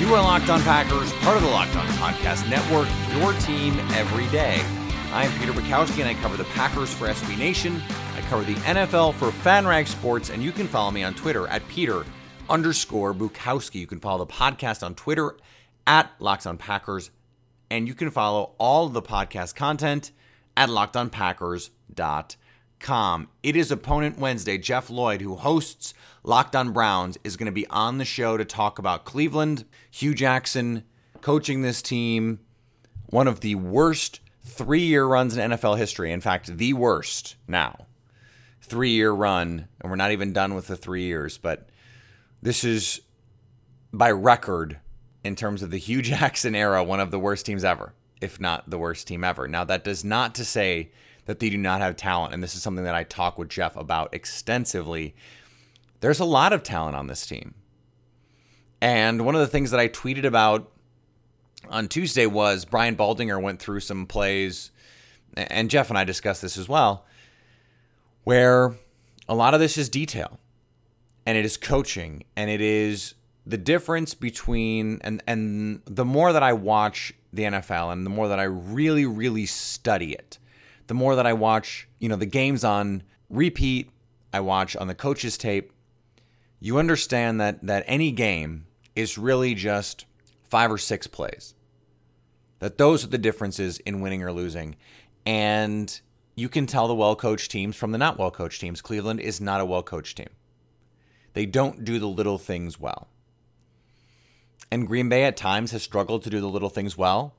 You are Locked On Packers, part of the Locked On Podcast Network, your team every day. I'm Peter Bukowski, and I cover the Packers for SB Nation. I cover the NFL for FanRag Sports, and you can follow me on Twitter at Peter underscore Bukowski. You can follow the podcast on Twitter at Locked On Packers, and you can follow all the podcast content at LockedOnPackers.com. It is Opponent Wednesday. Jeff Lloyd, who hosts Locked On Browns, is going to be on the show to talk about Cleveland, Hue Jackson coaching this team, one of the worst three year runs in NFL history. In fact, the worst now. Three year run, and we're not even done with the three years, but this is by record in terms of the Hue Jackson era, one of the worst teams ever, if not the worst team ever. Now, that does not to say that they do not have talent, and this is something that I talk with Jeff about extensively. There's a lot of talent on this team. And one of the things that I tweeted about on Tuesday was Brian Baldinger went through some plays, and Jeff and I discussed this as well, where a lot of this is detail and it is coaching and it is the difference between and and the more that I watch the NFL and the more that I really really study it the more that I watch you know the games on repeat I watch on the coaches tape you understand that that any game is really just five or six plays. That those are the differences in winning or losing. And you can tell the well coached teams from the not well coached teams Cleveland is not a well coached team. They don't do the little things well. And Green Bay at times has struggled to do the little things well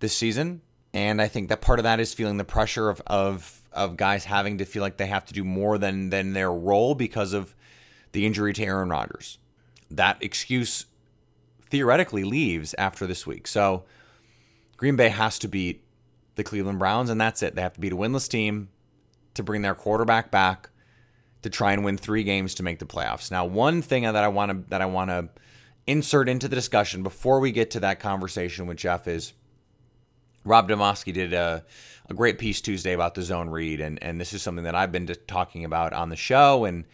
this season. And I think that part of that is feeling the pressure of, of, of guys having to feel like they have to do more than, than their role because of the injury to Aaron Rodgers. That excuse theoretically leaves after this week. So Green Bay has to beat the Cleveland Browns, and that's it. They have to beat a winless team to bring their quarterback back to try and win three games to make the playoffs. Now, one thing that I want to that I want to insert into the discussion before we get to that conversation with Jeff is Rob Demovsky did a, a great piece Tuesday about the zone read, and, and this is something that I've been talking about on the show and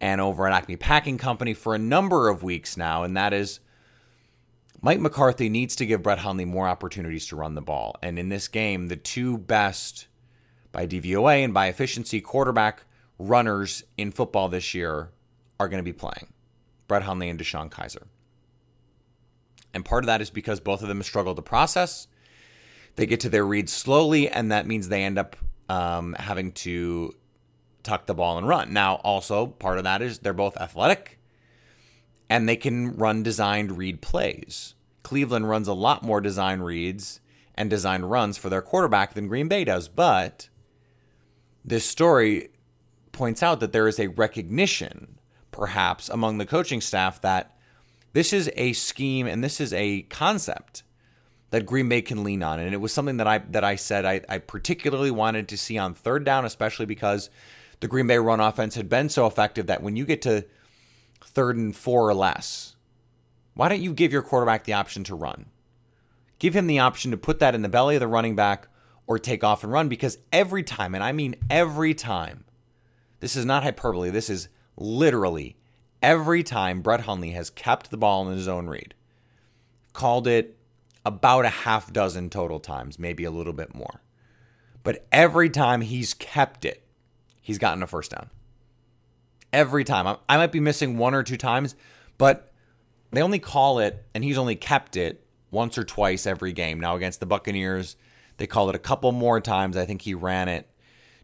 and over at Acme Packing Company for a number of weeks now, and that is Mike McCarthy needs to give Brett Hundley more opportunities to run the ball. And in this game, the two best by DVOA and by efficiency quarterback runners in football this year are going to be playing Brett Hundley and DeShone Kizer. And part of that is because both of them struggle to process. They get to their reads slowly, and that means they end up um, having to tuck the ball and run. Now, also, part of that is they're both athletic and they can run designed read plays. Cleveland runs a lot more design reads and designed runs for their quarterback than Green Bay does, but this story points out that there is a recognition, perhaps, among the coaching staff that this is a scheme and this is a concept that Green Bay can lean on. And it was something that I that I said I, I particularly wanted to see on third down, especially because the Green Bay run offense had been so effective that when you get to third and four or less, why don't you give your quarterback the option to run? Give him the option to put that in the belly of the running back or take off and run because every time, and I mean every time, this is not hyperbole, this is literally every time Brett Hundley has kept the ball in his own read. Called it about a half dozen total times, maybe a little bit more. But every time he's kept it, he's gotten a first down. Every time. I, might be missing one or two times, but they only call it, and he's only kept it once or twice every game. Now, against the Buccaneers, they called it a couple more times. I think he ran it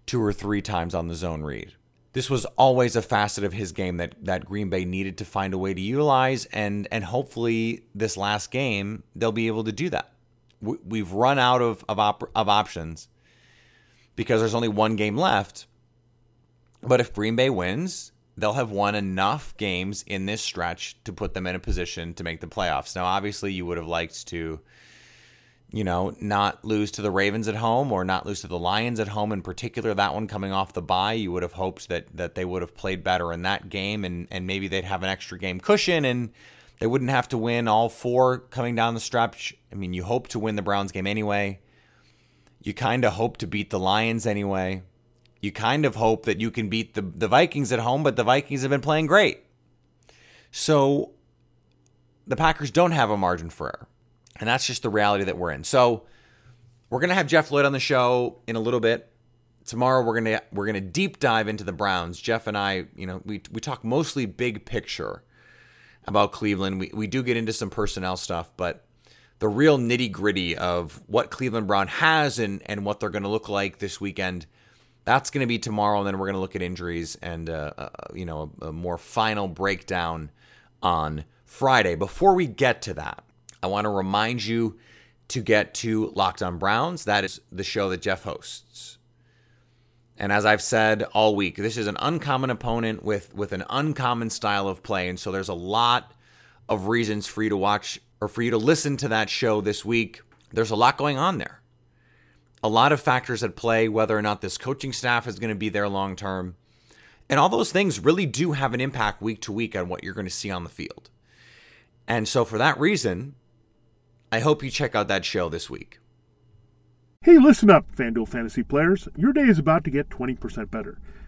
two or three times on the zone read. This was always a facet of his game that, that Green Bay needed to find a way to utilize, and and hopefully this last game they'll be able to do that. We, have run out of of, op- of options because there's only one game left. But if Green Bay wins, they'll have won enough games in this stretch to put them in a position to make the playoffs. Now, obviously, you would have liked to you know, not lose to the Ravens at home or not lose to the Lions at home in particular. That one coming off the bye, you would have hoped that that they would have played better in that game and and maybe they'd have an extra game cushion and they wouldn't have to win all four coming down the stretch. I mean, you hope to win the Browns game anyway. You kind of hope to beat the Lions anyway. You kind of hope that you can beat the the Vikings at home, but the Vikings have been playing great. So the Packers don't have a margin for error. And that's just the reality that we're in. So we're gonna have Jeff Lloyd on the show in a little bit. Tomorrow we're gonna we're gonna deep dive into the Browns. Jeff and I, you know, we we talk mostly big picture about Cleveland. We we do get into some personnel stuff, but the real nitty gritty of what Cleveland Brown has and and what they're gonna look like this weekend. That's going to be tomorrow, and then we're going to look at injuries and uh, uh, you know a, a more final breakdown on Friday. Before we get to that, I want to remind you to get to Locked on Browns. That is the show that Jeff hosts. And as I've said all week, this is an uncommon opponent with, with an uncommon style of play. And so there's a lot of reasons for you to watch or for you to listen to that show this week. There's a lot going on there. A lot of factors at play, whether or not this coaching staff is going to be there long term. And all those things really do have an impact week to week on what you're going to see on the field. And so, for that reason, I hope you check out that show this week. Hey, listen up, FanDuel fantasy players. Your day is about to get 20% better.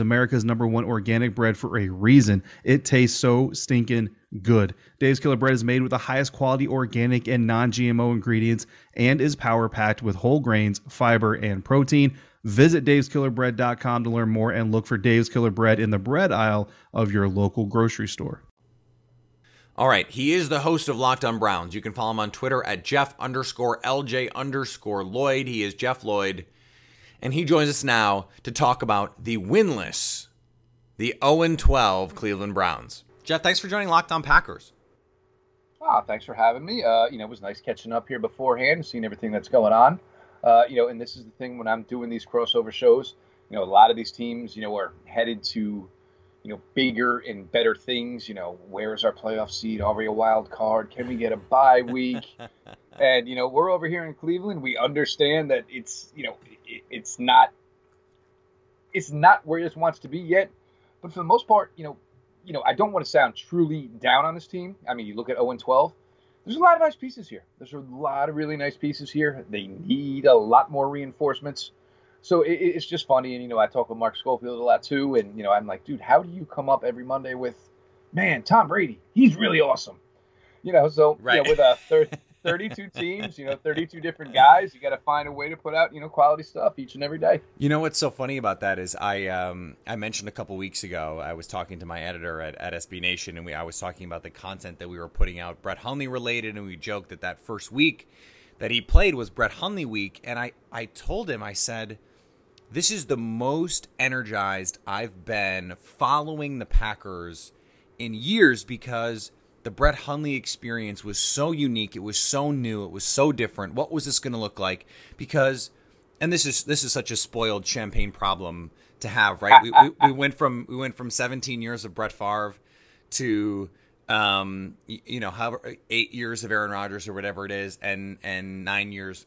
America's number one organic bread for a reason. It tastes so stinking good. Dave's Killer Bread is made with the highest quality organic and non GMO ingredients and is power packed with whole grains, fiber, and protein. Visit daveskillerbread.com to learn more and look for Dave's Killer Bread in the bread aisle of your local grocery store. All right, he is the host of Locked On Browns. You can follow him on Twitter at Jeff underscore LJ underscore Lloyd. He is Jeff Lloyd, and he joins us now to talk about the winless, the 0 12 Cleveland Browns. Jeff, thanks for joining Locked On Packers. Ah, thanks for having me. Uh, you know, it was nice catching up here beforehand, seeing everything that's going on. Uh, you know, and this is the thing when I'm doing these crossover shows. You know, a lot of these teams, you know, are headed to, you know, bigger and better things. You know, where's our playoff seed? Are we a wild card? Can we get a bye week? and you know, we're over here in Cleveland. We understand that it's, you know, it, it's not, it's not where it wants to be yet But for the most part, you know, you know, I don't want to sound truly down on this team. I mean, you look at 0 and 12. There's a lot of nice pieces here. There's a lot of really nice pieces here. They need a lot more reinforcements. So it, it's just funny, and you know, I talk with Mark Schofield a lot too, and you know, I'm like, dude, how do you come up every Monday with, man, Tom Brady, he's really awesome, you know? So right. you know, with a third. 32 teams, you know, 32 different guys. You got to find a way to put out, you know, quality stuff each and every day. You know what's so funny about that is I um, I mentioned a couple weeks ago I was talking to my editor at, at SB Nation and we I was talking about the content that we were putting out Brett Hundley related and we joked that that first week that he played was Brett Hundley week and I I told him I said this is the most energized I've been following the Packers in years because – the Brett Hundley experience was so unique. It was so new. It was so different. What was this going to look like? Because, and this is this is such a spoiled champagne problem to have, right? we, we, we went from we went from 17 years of Brett Favre to um you know however eight years of Aaron Rodgers or whatever it is and and nine years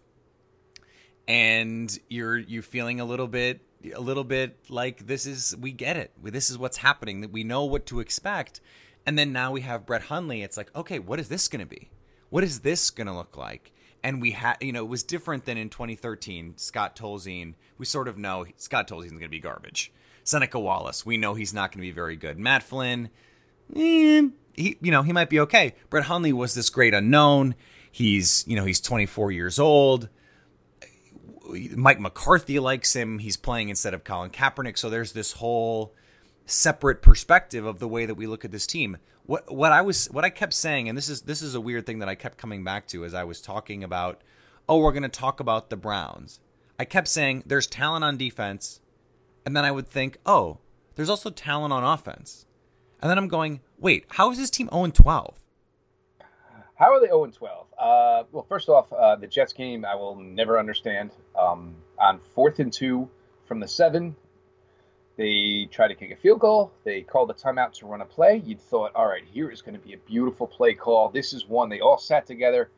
and you're you feeling a little bit a little bit like this is we get it this is what's happening that we know what to expect and then now we have Brett Hundley. It's like, okay, what is this going to be? What is this going to look like? And we had, you know, it was different than in 2013. Scott Tolzien, we sort of know Scott Tolzien's going to be garbage. Seneca Wallace, we know he's not going to be very good. Matt Flynn, eh, he, you know, he might be okay. Brett Hundley was this great unknown. He's, you know, he's 24 years old. Mike McCarthy likes him. He's playing instead of Colin Kaepernick. So there's this whole separate perspective of the way that we look at this team. What what I was what I kept saying, and this is this is a weird thing that I kept coming back to as I was talking about, oh, we're going to talk about the Browns. I kept saying there's talent on defense, and then I would think, oh, there's also talent on offense, and then I'm going, wait, how is this team 0 12? How are they 0 12? Uh, well, first off, uh, the Jets game I will never understand. Um, on fourth and two from the seven, they try to kick a field goal. They call the timeout to run a play. You'd thought, all right, here is going to be a beautiful play call. This is one. They all sat together.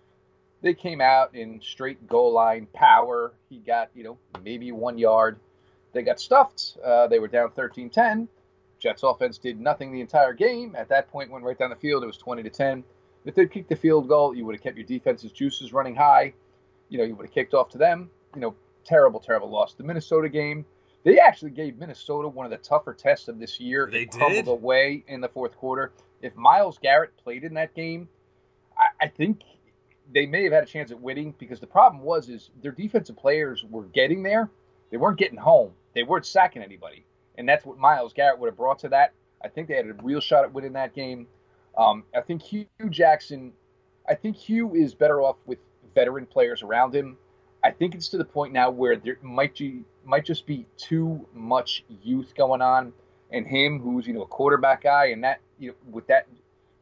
They came out in straight goal line power. He got, you know, maybe one yard. They got stuffed. Uh, they were down 13 10. Jets offense did nothing the entire game. At that point, went right down the field. It was 20 to 10. If they'd kicked the field goal, you would have kept your defense's juices running high. You know, you would have kicked off to them. You know, terrible, terrible loss. The Minnesota game they actually gave Minnesota one of the tougher tests of this year. They crumbled away in the fourth quarter. If Myles Garrett played in that game, I, I think they may have had a chance at winning because the problem was is their defensive players were getting there. They weren't getting home. They weren't sacking anybody. And that's what Myles Garrett would have brought to that. I think they had a real shot at winning that game. Um, I think Hue Jackson, I think Hue is better off with veteran players around him. I think it's to the point now where there might be might just be too much youth going on, and him who's you know a quarterback guy, and that you know with that,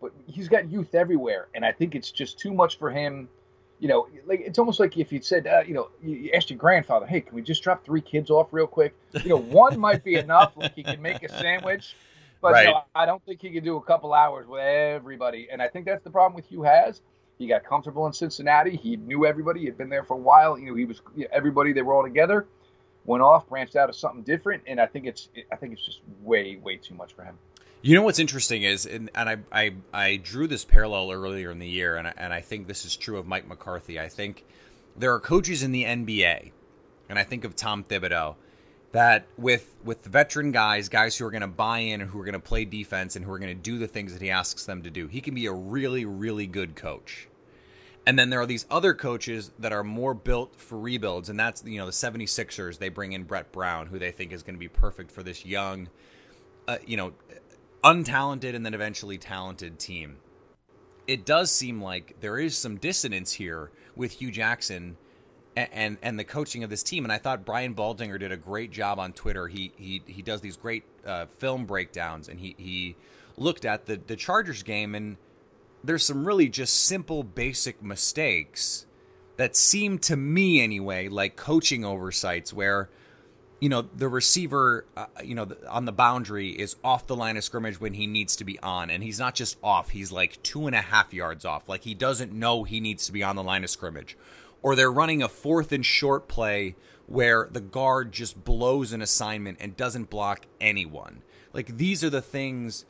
but he's got youth everywhere, and I think it's just too much for him. You know, like it's almost like if you said, uh, you know, you asked your grandfather, "Hey, can we just drop three kids off real quick?" You know, one might be enough, like he can make a sandwich, but right. I don't think he can do a couple hours with everybody, and I think that's the problem with Hue has. He got comfortable in Cincinnati. He knew everybody. He had been there for a while. You know, he was everybody. They were all together went off, branched out of something different, and I think it's I think it's just way way too much for him. You know what's interesting is, and, and I, I I drew this parallel earlier in the year, and I, and I think this is true of Mike McCarthy. I think there are coaches in the NBA, and I think of Tom Thibodeau, that with with veteran guys, guys who are going to buy in and who are going to play defense and who are going to do the things that he asks them to do, he can be a really really good coach. And then there are these other coaches that are more built for rebuilds, and that's you know the 76ers. They bring in Brett Brown, who they think is going to be perfect for this young, uh, you know, untalented and then eventually talented team. It does seem like there is some dissonance here with Hue Jackson and, and, the coaching of this team. And I thought Brian Baldinger did a great job on Twitter. He he he does these great uh, film breakdowns, and he he looked at the the Chargers game and there's some really just simple, basic mistakes that seem to me anyway like coaching oversights where you know the receiver uh, you know on the boundary is off the line of scrimmage when he needs to be on and he's not just off he's like two and a half yards off. Like he doesn't know he needs to be on the line of scrimmage. Or they're running a fourth and short play where the guard just blows an assignment and doesn't block anyone. Like these are the things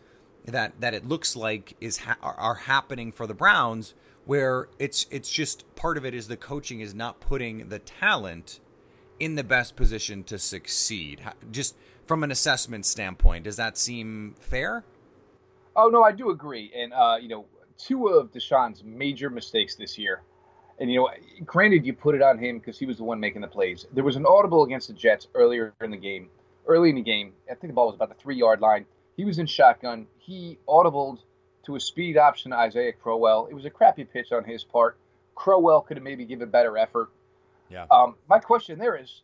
that that it looks like is ha- are, happening for the Browns where it's it's just part of it is the coaching is not putting the talent in the best position to succeed. Just from an assessment standpoint, does that seem fair? Oh no, I do agree. And uh, you know, two of DeShone's major mistakes this year, and you know, granted, you put it on him because he was the one making the plays. There was an audible against the Jets earlier in the game. Early in the game, I think the ball was about the three yard line. He was in shotgun. He audibled to a speed option to Isaiah Crowell. It was a crappy pitch on his part. Crowell could have maybe given better effort. Yeah. Um, my question there is,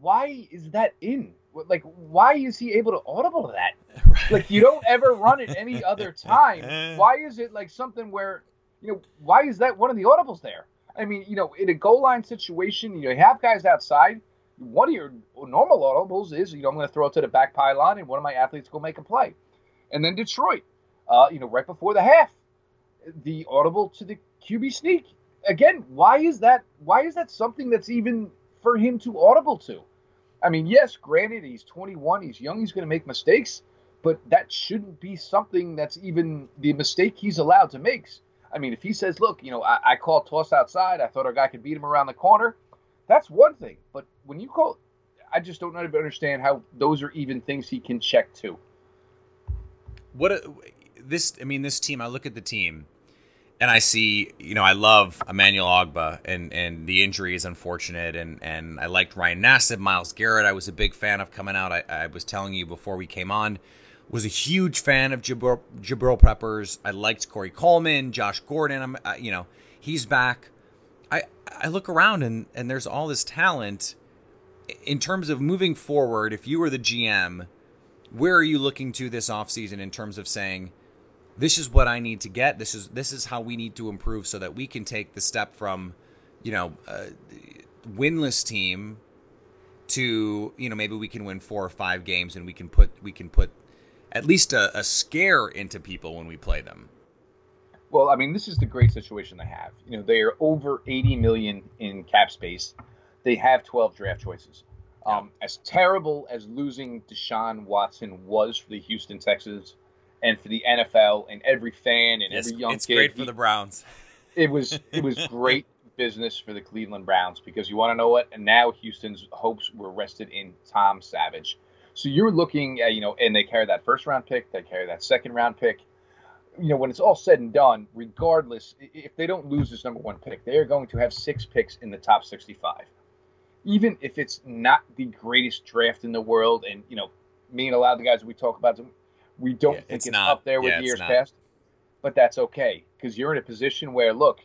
why is that in? Like, why is he able to audible that? Right. Like, you don't ever run it any other time. Why is it like something where, you know, why is that one of the audibles there? I mean, you know, in a goal line situation, you know, you have guys outside. One of your normal audibles is, you know, I'm going to throw it to the back pylon, and one of my athletes go make a play. And then Detroit, uh, you know, right before the half, the audible to the QB sneak. Again, why is that? Why is that something that's even for him to audible to? I mean, yes, granted, he's 21, he's young, he's going to make mistakes, but that shouldn't be something that's even the mistake he's allowed to make. I mean, if he says, look, you know, I, I called toss outside, I thought our guy could beat him around the corner, that's one thing. But when you call, I just don't even understand how those are even things he can check to. What a, this, I mean, this team, I look at the team and I see, you know, I love Emmanuel Ogbah, and and the injury is unfortunate, and and I liked Ryan Nassib, Myles Garrett. I was a big fan of coming out. I, I was telling you before we came on, was a huge fan of Jabril, Jabril Peppers. I liked Corey Coleman, Josh Gordon. I'm, uh, you know, he's back. I look around and and there's all this talent. In terms of moving forward, if you were the GM, where are you looking to this offseason in terms of saying? this is what I need to get. This is this is how we need to improve so that we can take the step from, you know, winless team to you know maybe we can win four or five games and we can put we can put at least a, a scare into people when we play them. Well, I mean, this is the great situation they have. You know, they are over 80 million in cap space. They have 12 draft choices. Um, as terrible as losing Deshaun Watson was for the Houston Texans, and for the NFL and every fan and every young it's kid. It's great for the Browns. It was it was great business for the Cleveland Browns because you want to know what? And now Houston's hopes were rested in Tom Savage. So you're looking at you know, and they carry that first round pick, they carry that second round pick. You know, when it's all said and done, regardless, if they don't lose this number one pick, they are going to have six picks in the top 65. Even if it's not the greatest draft in the world, and you know, me and a lot of the guys we talk about, we don't yeah, think it's, it's up there with yeah, years past, but that's okay because you're in a position where look,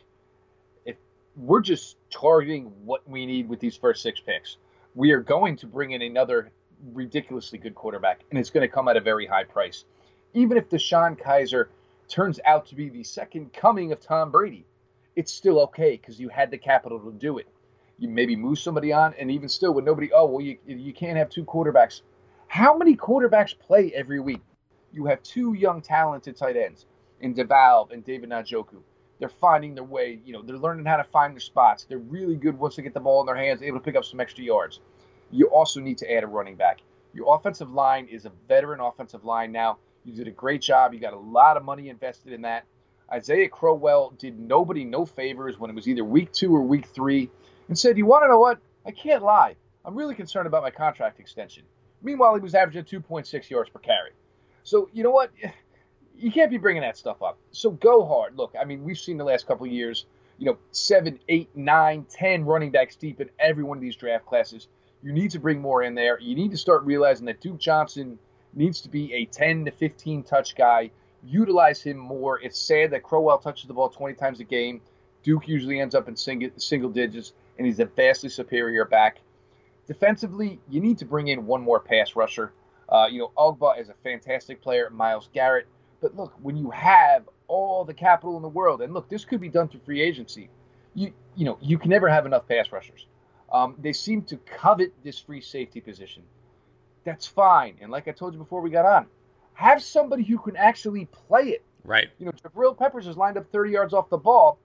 if we're just targeting what we need with these first six picks, we are going to bring in another ridiculously good quarterback, and it's going to come at a very high price. Even if DeShone Kizer turns out to be the second coming of Tom Brady, it's still okay because you had the capital to do it. You maybe move somebody on, and even still, with nobody, oh well, you you can't have two quarterbacks. How many quarterbacks play every week? you have two young talented tight ends in DeValve and David Njoku. They're finding their way. You know, they're learning how to find their spots. They're really good once they get the ball in their hands, able to pick up some extra yards. You also need to add a running back. Your offensive line is a veteran offensive line now. You did a great job. You got a lot of money invested in that. Isaiah Crowell did nobody no favors when it was either week two or week three and said, You want to know what? I can't lie. I'm really concerned about my contract extension. Meanwhile, he was averaging 2.6 yards per carry. So you know what? You can't be bringing that stuff up. So go hard. Look, I mean, we've seen the last couple years, you know, seven, eight, nine, ten running backs deep in every one of these draft classes. You need to bring more in there. You need to start realizing that Duke Johnson needs to be a 10 to 15 touch guy. Utilize him more. It's sad that Crowell touches the ball 20 times a game. Duke usually ends up in single, digits, and he's a vastly superior back. Defensively, you need to bring in one more pass rusher. Uh, you know, Ogbah is a fantastic player, Myles Garrett. But look, when you have all the capital in the world, and look, this could be done through free agency. You you know, you can never have enough pass rushers. Um, they seem to covet this free safety position. That's fine. And like I told you before we got on, have somebody who can actually play it. Right. You know, Jabril Peppers is lined up 30 yards off the ball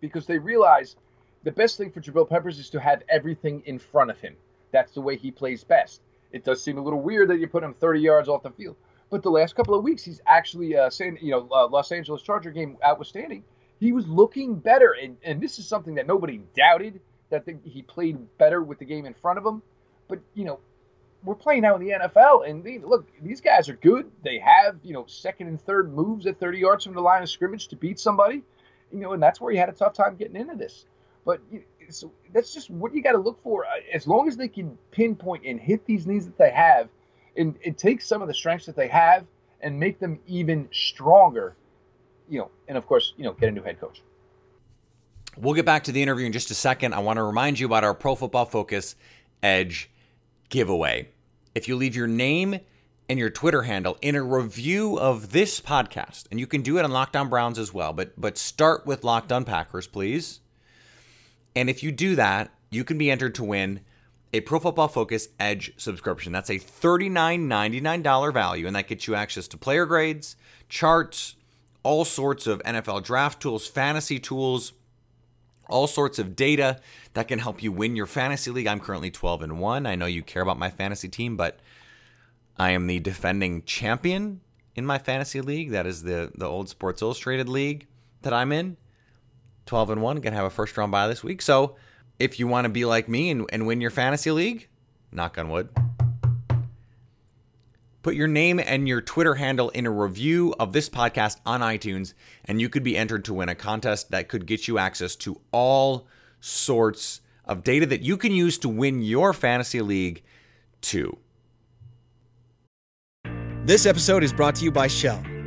because they realize the best thing for Jabril Peppers is to have everything in front of him. That's the way he plays best. It does seem a little weird that you put him 30 yards off the field. But the last couple of weeks, he's actually uh, saying, you know, uh, Los Angeles Charger game outstanding. He was looking better, and and this is something that nobody doubted that the, he played better with the game in front of him. But you know, we're playing now in the NFL, and they, look, these guys are good. They have you know second and third moves at 30 yards from the line of scrimmage to beat somebody, you know, and that's where he had a tough time getting into this. But so that's just what you got to look for. Uh, as long as they can pinpoint and hit these needs that they have, and, and take some of the strengths that they have and make them even stronger, you know, and of course, you know, get a new head coach. We'll get back to the interview in just a second. I want to remind you about our Pro Football Focus Edge giveaway. If you leave your name and your Twitter handle in a review of this podcast, and you can do it on Locked On Browns as well, but but start with Locked On Packers, please. And if you do that, you can be entered to win a Pro Football Focus Edge subscription. That's a $39.99 value, and that gets you access to player grades, charts, all sorts of NFL draft tools, fantasy tools, all sorts of data that can help you win your fantasy league. I'm currently 12 and 1. I know you care about my fantasy team, but I am the defending champion in my fantasy league. That is the the old Sports Illustrated league that I'm in. 12 and 1, going to have a first round bye this week. So, if you want to be like me and, and win your fantasy league, knock on wood, put your name and your Twitter handle in a review of this podcast on iTunes, and you could be entered to win a contest that could get you access to all sorts of data that you can use to win your fantasy league too. This episode is brought to you by Shell.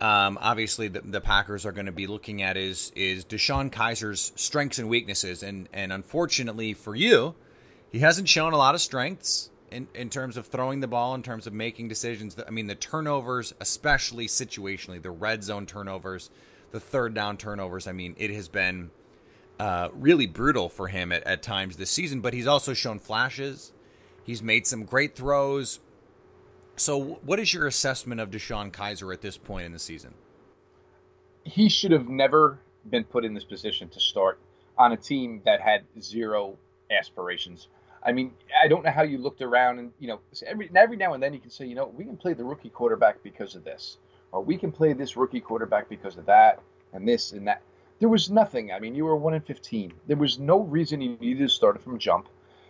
um, obviously the, the Packers are going to be looking at is is DeShone Kizer's strengths and weaknesses, and and unfortunately for you, he hasn't shown a lot of strengths in in terms of throwing the ball, in terms of making decisions. I mean, the turnovers, especially situationally, the red zone turnovers, the third down turnovers. I mean, it has been uh, really brutal for him at, at times this season. But he's also shown flashes. He's made some great throws. So, what is your assessment of DeShone Kizer at this point in the season? He should have never been put in this position to start on a team that had zero aspirations. I mean, I don't know how you looked around and you know every every now and then you can say, you know, we can play the rookie quarterback because of this, or we can play this rookie quarterback because of that, and this and that. There was nothing. I mean, you were one in fifteen. There was no reason you needed to start from jump.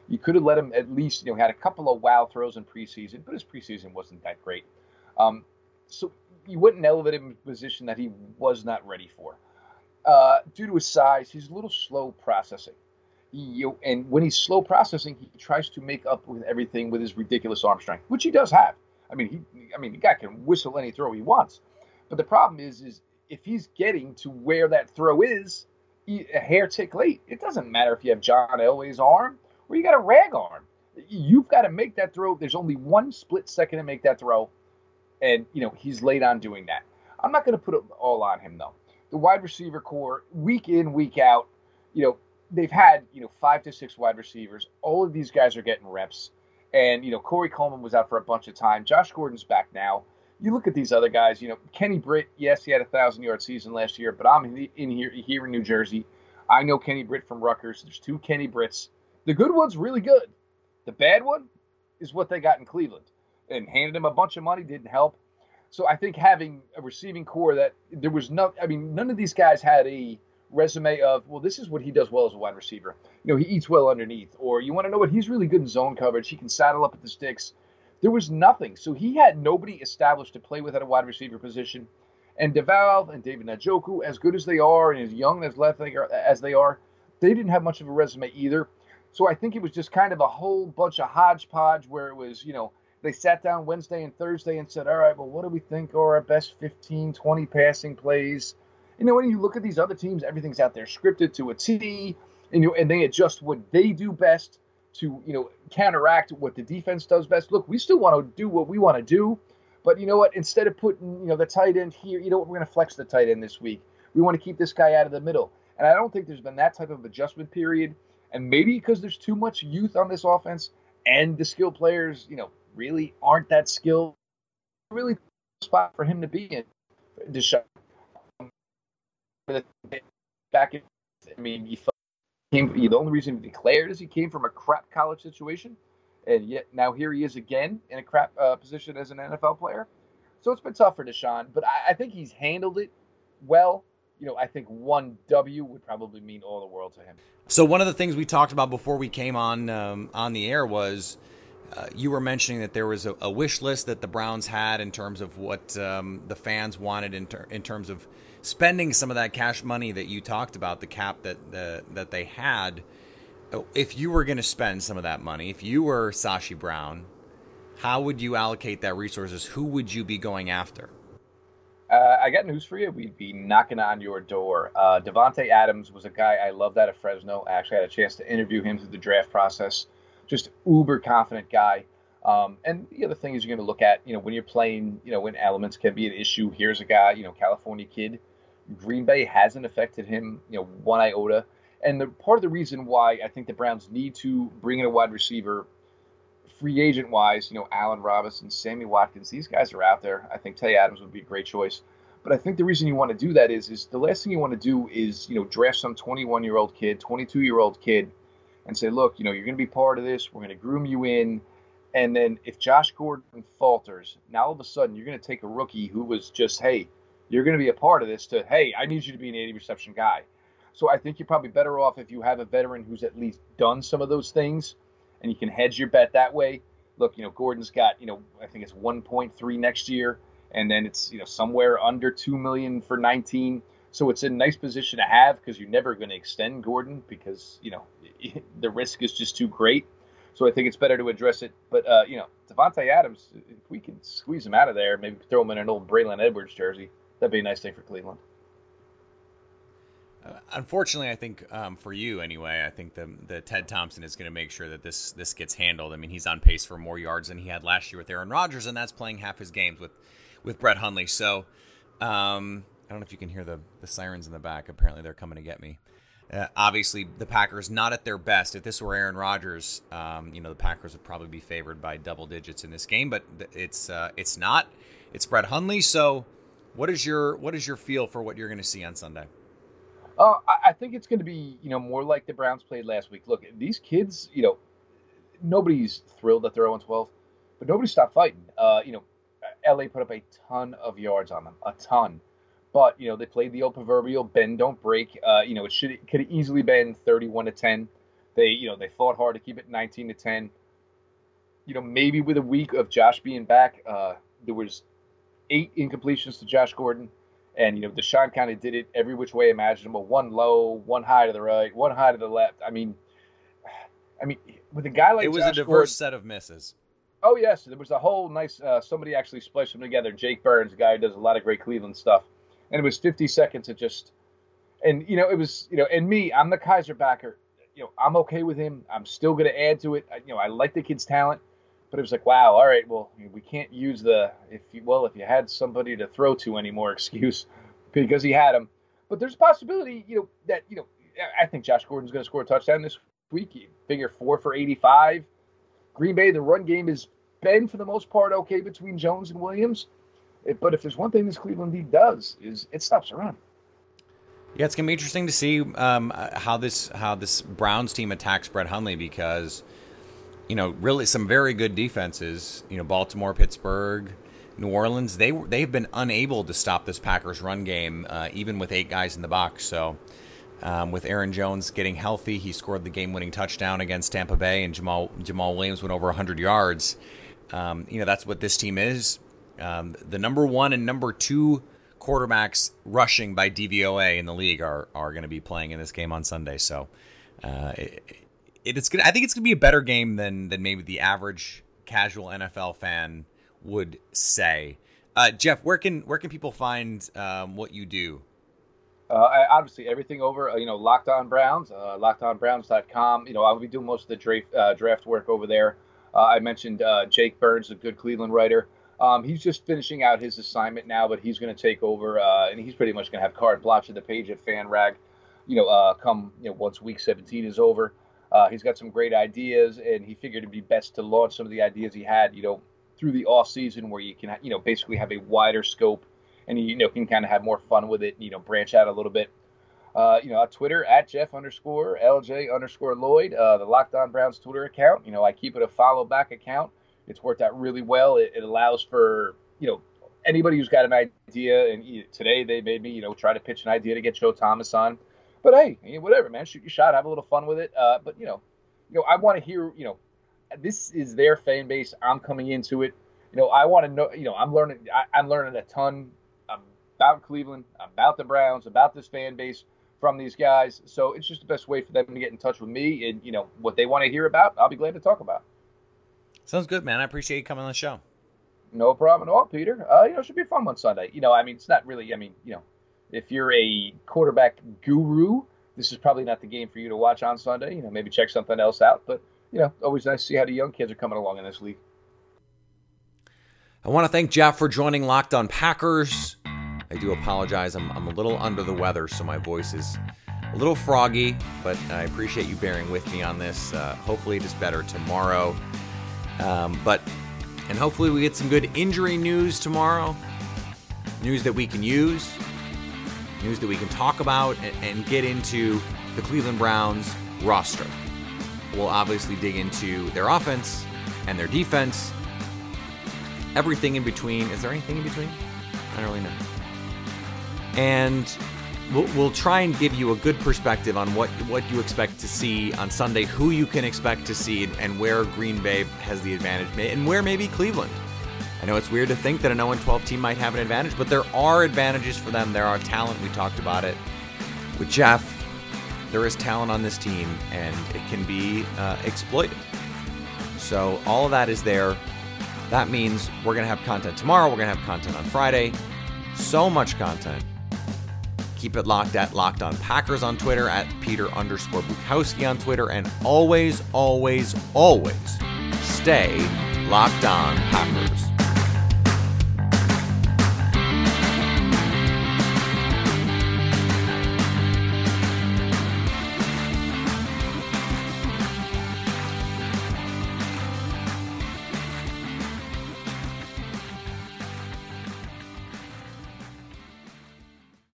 You could have let him at least, you know, had a couple of wow throws in preseason, but his preseason wasn't that great. Um, so you wouldn't elevate him in a position that he was not ready for. Uh, due to his size, he's a little slow processing. He, you, and when he's slow processing, he tries to make up with everything with his ridiculous arm strength, which he does have. I mean, he, I mean, the guy can whistle any throw he wants. But the problem is, is if he's getting to where that throw is, he, a hair tick late. It doesn't matter if you have John Elway's arm or you got a rag arm. You've got to make that throw. There's only one split second to make that throw, and you know he's late on doing that. I'm not going to put it all on him though. The wide receiver core, week in week out, you know they've had you know five to six wide receivers. All of these guys are getting reps, and you know Corey Coleman was out for a bunch of time. Josh Gordon's back now. You look at these other guys. You know Kenny Britt. Yes, he had a thousand yard season last year, but I'm in, in here here in New Jersey. I know Kenny Britt from Rutgers. There's two Kenny Britts The good one's really good. The bad one is what they got in Cleveland. And handed him a bunch of money didn't help. So I think having a receiving core that there was no, I mean, none of these guys had a resume of, well, this is what he does well as a wide receiver. You know, he eats well underneath. Or you want to know what? He's really good in zone coverage. He can saddle up at the sticks. There was nothing. So he had nobody established to play with at a wide receiver position. And DeValve and David Njoku, as good as they are and as young as left as they are, they didn't have much of a resume either. So I think it was just kind of a whole bunch of hodgepodge where it was, you know, they sat down Wednesday and Thursday and said, all right, well, what do we think are our best 15, 20 passing plays? You know, when you look at these other teams, everything's out there scripted to a T, and you and they adjust what they do best to you know counteract what the defense does best. Look, we still want to do what we want to do, but you know what? Instead of putting you know the tight end here, you know what? We're going to flex the tight end this week. We want to keep this guy out of the middle, and I don't think there's been that type of adjustment period. And maybe because there's too much youth on this offense, and the skilled players, you know, really aren't that skilled. Really spot for him to be in. DeShone back in, I mean, he came. The only reason he declared is he came from a crap college situation, and yet now here he is again in a crap uh, position as an NFL player. So it's been tough for DeShone, but I, I think he's handled it well. You know, I think one W would probably mean all the world to him. So one of the things we talked about before we came on um, on the air was uh, you were mentioning that there was a, a, wish list that the Browns had in terms of what um, the fans wanted in, ter- in terms of spending some of that cash money that you talked about, the cap that that they had, if you were going to spend some of that money, if you were Sashi Brown, how would you allocate that resources? Who would you be going after? Uh, I got news for you. We'd be knocking on your door. Uh, Davante Adams was a guy I loved out of Fresno. I actually had a chance to interview him through the draft process. Just uber confident guy. Um, and the other thing is you're going to look at, you know, when you're playing, you know, when elements can be an issue. Here's a guy, you know, California kid Green Bay hasn't affected him, you know, one iota. And the part of the reason why I think the Browns need to bring in a wide receiver, free agent wise, you know, Allen Robinson, Sammy Watkins, these guys are out there. I think Tay Adams would be a great choice. But I think the reason you want to do that is, is the last thing you want to do is, you know, draft some 21 year old kid, 22 year old kid, and say, look, you know, you're going to be part of this. We're going to groom you in. And then if Josh Gordon falters, now all of a sudden you're going to take a rookie who was just, hey, you're going to be a part of this to, hey, I need you to be an 80 reception guy. So I think you're probably better off if you have a veteran who's at least done some of those things and you can hedge your bet that way. Look, you know, Gordon's got, you know, I think it's 1.3 next year and then it's, you know, somewhere under 2 million for 19. So it's a nice position to have because you're never going to extend Gordon because, you know, the risk is just too great. So I think it's better to address it. But, uh, you know, Davante Adams, if we can squeeze him out of there, maybe throw him in an old Braylon Edwards jersey, that'd be a nice thing for Cleveland. Unfortunately, I think um, for you anyway, I think the the Ted Thompson is going to make sure that this this gets handled. I mean, he's on pace for more yards than he had last year with Aaron Rodgers, and that's playing half his games with with Brett Hundley. So, um, I don't know if you can hear the the sirens in the back. Apparently, they're coming to get me. Uh, obviously, the Packers not at their best. If this were Aaron Rodgers, um, you know the Packers would probably be favored by double digits in this game, but it's uh, it's not. It's Brett Hundley, so what is your what is your feel for what you're going to see on Sunday? Uh, I think it's going to be you know more like the Browns played last week. Look, these kids, you know, nobody's thrilled that they're 0 12, but nobody stopped fighting. Uh, you know, LA put up a ton of yards on them, a ton. But you know they played the old proverbial bend don't break. Uh, you know it should could have easily been 31 to 10. They you know they fought hard to keep it 19 to 10. You know maybe with a week of Josh being back, uh, there was eight incompletions to Josh Gordon. And, you know, DeShone kind of did it every which way imaginable one low, one high to the right, one high to the left. I mean, I mean, with a guy like it was Josh a diverse Gordon, set of misses. Oh yes, there was a whole nice. Uh, somebody actually spliced them together. Jake Burns, a guy who does a lot of great Cleveland stuff, and it was 50 seconds of just, and you know, it was you know, and me, I'm the Kizer backer. You know, I'm okay with him. I'm still going to add to it. You know, I like the kid's talent. But it was like, wow, all right, well, we can't use the if you well if you had somebody to throw to anymore excuse because he had him. But there's a possibility, you know, that you know, I think Josh Gordon's going to score a touchdown this week. You figure four for 85. Green Bay, the run game has been for the most part okay between Jones and Williams. But if there's one thing this Cleveland D does is it stops a run. Yeah, it's gonna be interesting to see um, how this how this Browns team attacks Brett Hundley because you know really some very good defenses. You know, Baltimore, Pittsburgh, New Orleans. They they've been unable to stop this Packers run game, uh, even with eight guys in the box. So. Um, with Aaron Jones getting healthy, he scored the game-winning touchdown against Tampa Bay, and Jamal Jamaal Williams went over 100 yards. Um, you know that's what this team is. Um, the number one and number two quarterbacks rushing by DVOA in the league are are going to be playing in this game on Sunday. So uh, it's gonna. I think it's gonna be a better game than than maybe the average casual NFL fan would say. Uh, Jeff, where can where can people find um, what you do? Uh, obviously, everything over, uh, you know, Locked On Browns, uh, lockedonbrowns.com. You know, I'll be doing most of the draft, uh, draft work over there. Uh, I mentioned uh, Jake Burns, a good Cleveland writer. Um, he's just finishing out his assignment now, but he's going to take over, uh, and he's pretty much going to have card blanche of the page at FanRag. You know, come you know once Week 17 is over. Uh, he's got some great ideas, and he figured it'd be best to launch some of the ideas he had, you know, through the off season, where you can, you know, basically have a wider scope, and you know can kind of have more fun with it, you know, branch out a little bit. Uh, you know, on Twitter at Jeff underscore LJ underscore Lloyd, uh, the Locked On Browns Twitter account. You know, I keep it a follow back account. It's worked out really well. It, it allows for you know anybody who's got an idea, and today they made me you know try to pitch an idea to get Joe Thomas on. But hey, whatever, man, shoot your shot, have a little fun with it. Uh, but you know, you know, I want to hear you know, this is their fan base. I'm coming into it. You know, I want to know. You know, I'm learning. I, I'm learning a ton about Cleveland, about the Browns, about this fan base from these guys. So it's just the best way for them to get in touch with me and you know what they want to hear about. I'll be glad to talk about. Sounds good, man. I appreciate you coming on the show. No problem at all, Peter. Uh, you know, it should be a fun one Sunday. You know, I mean, it's not really. I mean, you know, if you're a quarterback guru, this is probably not the game for you to watch on Sunday. You know, maybe check something else out. But you know, always nice to see how the young kids are coming along in this league. I want to thank Jeff for joining Locked On Packers. I do apologize. I'm, I'm a little under the weather, so my voice is a little froggy, but I appreciate you bearing with me on this. Uh, hopefully, it is better tomorrow. Um, but and hopefully we get some good injury news tomorrow. News that we can use, news that we can talk about, and, and get into the Cleveland Browns roster. We'll obviously dig into their offense and their defense, everything in between. Is there anything in between? I don't really know. And we'll, we'll try and give you a good perspective on what what you expect to see on Sunday, who you can expect to see, and where Green Bay has the advantage, and where maybe Cleveland. I know it's weird to think that an 0 12 team might have an advantage, but there are advantages for them. There are talent. We talked about it with Jeff. There is talent on this team, and it can be uh, exploited. So all of that is there. That means we're going to have content tomorrow. We're going to have content on Friday. So much content. Keep it locked at Locked On Packers on Twitter, at Peter underscore Bukowski on Twitter, and always, always, always stay locked on Packers.